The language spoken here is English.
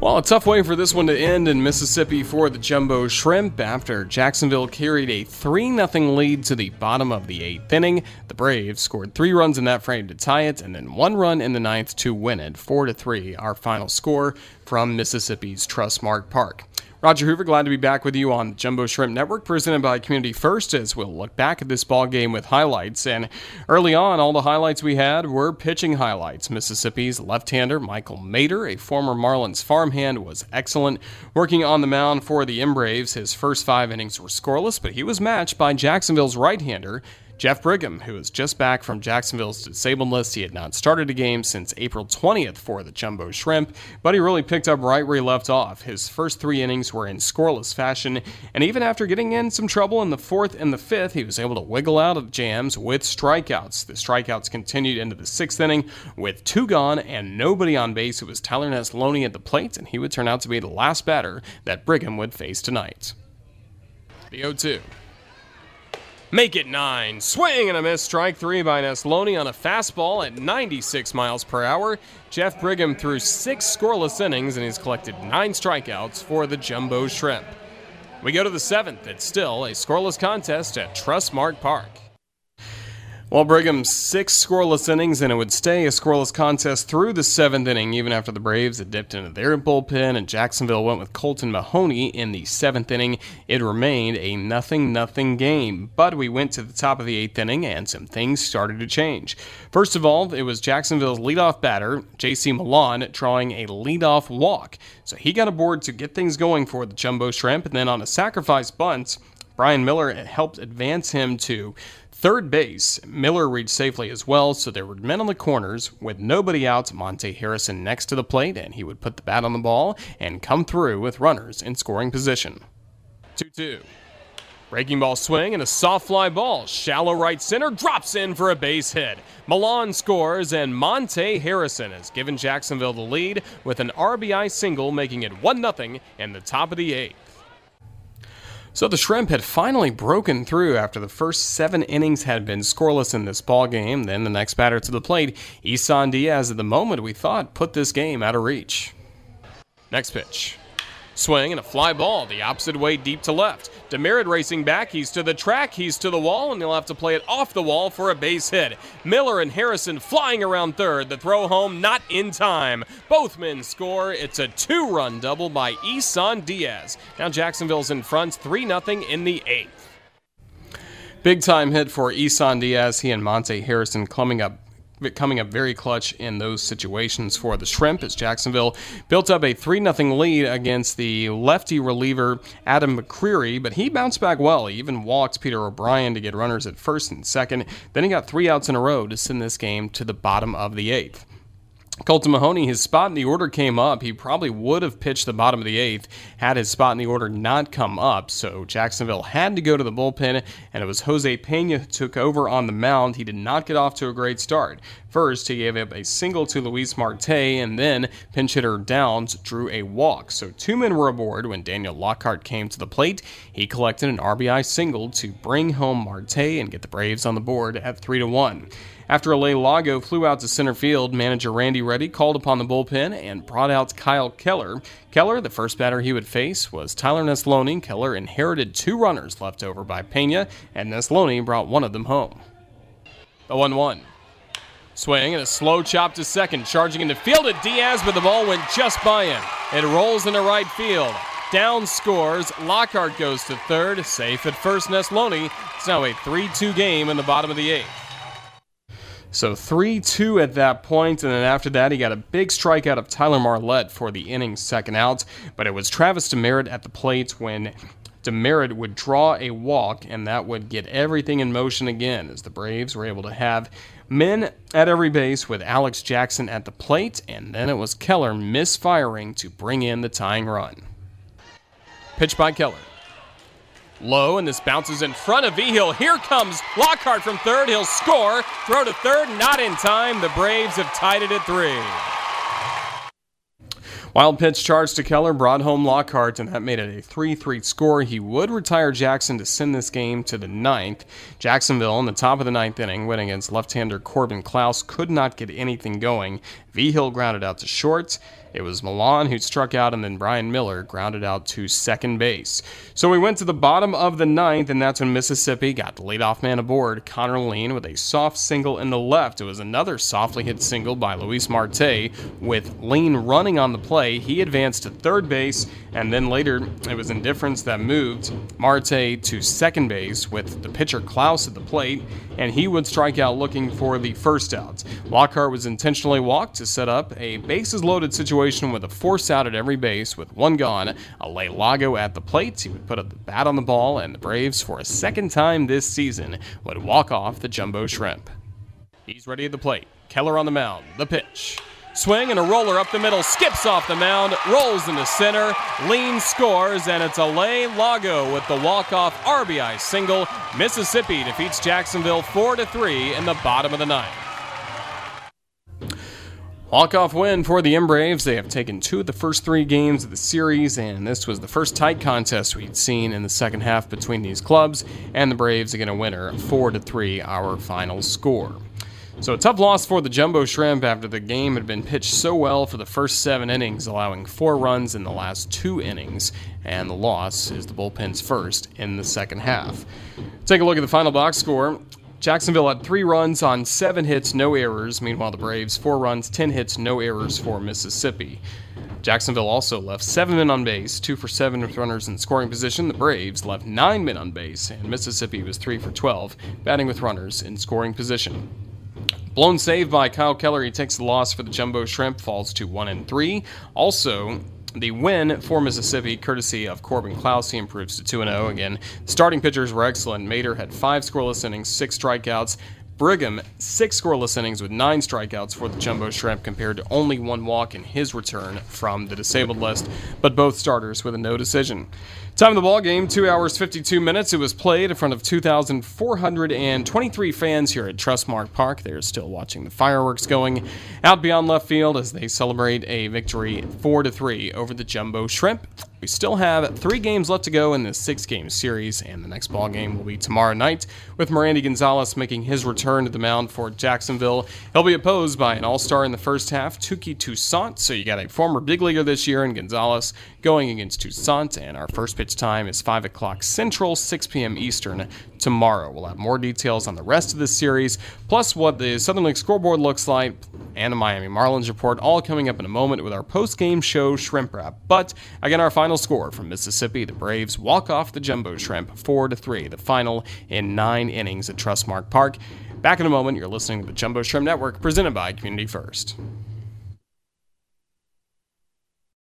Well, a tough way for this one to end in Mississippi for the Jumbo Shrimp after Jacksonville carried a 3 0 lead to the bottom of the eighth inning. The Braves scored three runs in that frame to tie it, and then one run in the ninth to win it. 4 3, our final score from Mississippi's Trustmark Park. Roger Hoover, glad to be back with you on Jumbo Shrimp Network, presented by Community First, as we'll look back at this ball game with highlights. And early on, all the highlights we had were pitching highlights. Mississippi's left-hander Michael Mader, a former Marlins farmhand, was excellent, working on the mound for the Braves. His first five innings were scoreless, but he was matched by Jacksonville's right-hander Jeff Brigham, who is just back from Jacksonville's disabled list, he had not started a game since April 20th for the Jumbo Shrimp, but he really picked up right where he left off. His first three innings were in scoreless fashion, and even after getting in some trouble in the fourth and the fifth, he was able to wiggle out of jams with strikeouts. The strikeouts continued into the sixth inning with two gone and nobody on base. It was Tyler Neslony at the plate, and he would turn out to be the last batter that Brigham would face tonight. The 0 2. Make it nine. Swing and a miss. Strike three by Neslony on a fastball at 96 miles per hour. Jeff Brigham threw six scoreless innings and he's collected nine strikeouts for the Jumbo Shrimp. We go to the seventh. It's still a scoreless contest at Trustmark Park. Well, Brigham's six scoreless innings, and it would stay a scoreless contest through the seventh inning, even after the Braves had dipped into their bullpen and Jacksonville went with Colton Mahoney in the seventh inning. It remained a nothing-nothing game, but we went to the top of the eighth inning, and some things started to change. First of all, it was Jacksonville's leadoff batter, J.C. Milan, drawing a leadoff walk, so he got aboard to get things going for the Jumbo Shrimp, and then on a sacrifice bunt, Brian Miller helped advance him to Third base, Miller reached safely as well, so there were men on the corners with nobody out. Monte Harrison next to the plate, and he would put the bat on the ball and come through with runners in scoring position. 2 2. Breaking ball swing and a soft fly ball. Shallow right center drops in for a base hit. Milan scores, and Monte Harrison has given Jacksonville the lead with an RBI single, making it 1 0 in the top of the eighth. So the Shrimp had finally broken through after the first seven innings had been scoreless in this ball game. Then the next batter to the plate, Isan Diaz, at the moment we thought put this game out of reach. Next pitch. Swing and a fly ball the opposite way deep to left. Demeritte racing back. He's to the track. He's to the wall, and he'll have to play it off the wall for a base hit. Miller and Harrison flying around third. The throw home not in time. Both men score. It's a two run double by Isan Diaz. Now Jacksonville's in front 3 0 in the eighth. Big time hit for Isan Diaz. He and Monte Harrison coming up coming up very clutch in those situations for the Shrimp as Jacksonville built up a 3 0 lead against the lefty reliever Adam McCreery, but he bounced back well. He even walked Peter O'Brien to get runners at first and second. Then he got three outs in a row to send this game to the bottom of the eighth. Colton Mahoney, his spot in the order came up. He probably would have pitched the bottom of the eighth had his spot in the order not come up. So Jacksonville had to go to the bullpen, and it was Jose Pena who took over on the mound. He did not get off to a great start. First, he gave up a single to Luis Marte, and then pinch hitter Downs drew a walk. So two men were aboard when Daniel Lockhart came to the plate. He collected an RBI single to bring home Marte and get the Braves on the board at 3 to 1. After Alay Lago flew out to center field, manager Randy Ready called upon the bullpen and brought out Kyle Keller. Keller, the first batter he would face, was Tyler Neslony. Keller inherited two runners left over by Pena, and Neslony brought one of them home. The 1 1. Swing and a slow chop to second, charging into field at Diaz, but the ball went just by him. It rolls into right field. Down scores. Lockhart goes to third. Safe at first, Neslony. It's now a 3 2 game in the bottom of the eighth. So 3 2 at that point, and then after that, he got a big strikeout of Tyler Marlette for the inning's second out. But it was Travis Demeritte at the plate when Demeritte would draw a walk, and that would get everything in motion again as the Braves were able to have men at every base with Alex Jackson at the plate, and then it was Keller misfiring to bring in the tying run. Pitch by Keller. Low, and this bounces in front of Vigil. Here comes Lockhart from third. He'll score. Throw to third, not in time. The Braves have tied it at three. Wild pitch charge to Keller brought home Lockhart, and that made it a 3 3 score. He would retire Jackson to send this game to the ninth. Jacksonville, in the top of the ninth inning, went against left hander Corbin Clouse, could not get anything going. V Hill grounded out to short. It was Milan who struck out, and then Brian Miller grounded out to second base. So we went to the bottom of the ninth, and that's when Mississippi got the leadoff man aboard, Connor Lien, with a soft single in the left. It was another softly hit single by Luis Marte, with Lien running on the play. He advanced to third base, and then later it was indifference that moved Marte to second base with the pitcher Clouse at the plate, and he would strike out looking for the first out. Lockhart was intentionally walked to set up a bases loaded situation with a force out at every base with one gone. Alay Lago at the plate. He would put a bat on the ball, and the Braves, for a second time this season, would walk off the Jumbo Shrimp. He's ready at the plate. Keller on the mound. The pitch. Swing and a roller up the middle, skips off the mound, rolls into center, Lien scores, and it's Alay Lago with the walk-off RBI single. Mississippi defeats Jacksonville 4-3 in the bottom of the ninth. Walk-off win for the M Braves. They have taken two of the first three games of the series, and this was the first tight contest we'd seen in the second half between these clubs. And the Braves again a winner, four to three, our final score. So a tough loss for the Jumbo Shrimp after the game had been pitched so well for the first seven innings, allowing four runs in the last two innings, and the loss is the bullpen's first in the second half. Take a look at the final box score. Jacksonville had three runs on seven hits, no errors. Meanwhile, the Braves, four runs, 10 hits, no errors for Mississippi. Jacksonville also left seven men on base, two for seven with runners in scoring position. The Braves left nine men on base, and Mississippi was three for 12, batting with runners in scoring position. Blown save by Kyle Keller. He takes the loss for the Jumbo Shrimp, falls to one and three. Also, the win for Mississippi, courtesy of Corbin Clouse, he improves to 2 0. Again, starting pitchers were excellent. Mader had five scoreless innings, six strikeouts. Brigham, six scoreless innings with nine strikeouts for the Jumbo Shrimp compared to only one walk in his return from the disabled list, but both starters with a no decision. Time of the ball game, 2 hours 52 minutes. It was played in front of 2,423 fans here at Trustmark Park. They're still watching the fireworks going out beyond left field as they celebrate a victory 4 to 3 over the Jumbo Shrimp. We still have three games left to go in this six game series, and the next ball game will be tomorrow night with Merandy Gonzalez making his return to the mound for Jacksonville. He'll be opposed by an all star in the first half, Touki Toussaint. So you got a former big leaguer this year in Gonzalez going against Toussaint, and our first pitch time is 5 o'clock Central, 6 p.m. Eastern tomorrow. We'll have more details on the rest of this series, plus what the Southern League scoreboard looks like, and a Miami Marlins report, all coming up in a moment with our post game show Shrimp Wrap. But again, our final score from Mississippi, the Braves walk off the Jumbo Shrimp 4 to 3, the final in nine innings at Trustmark Park. Back in a moment, you're listening to the Jumbo Shrimp Network presented by Community First.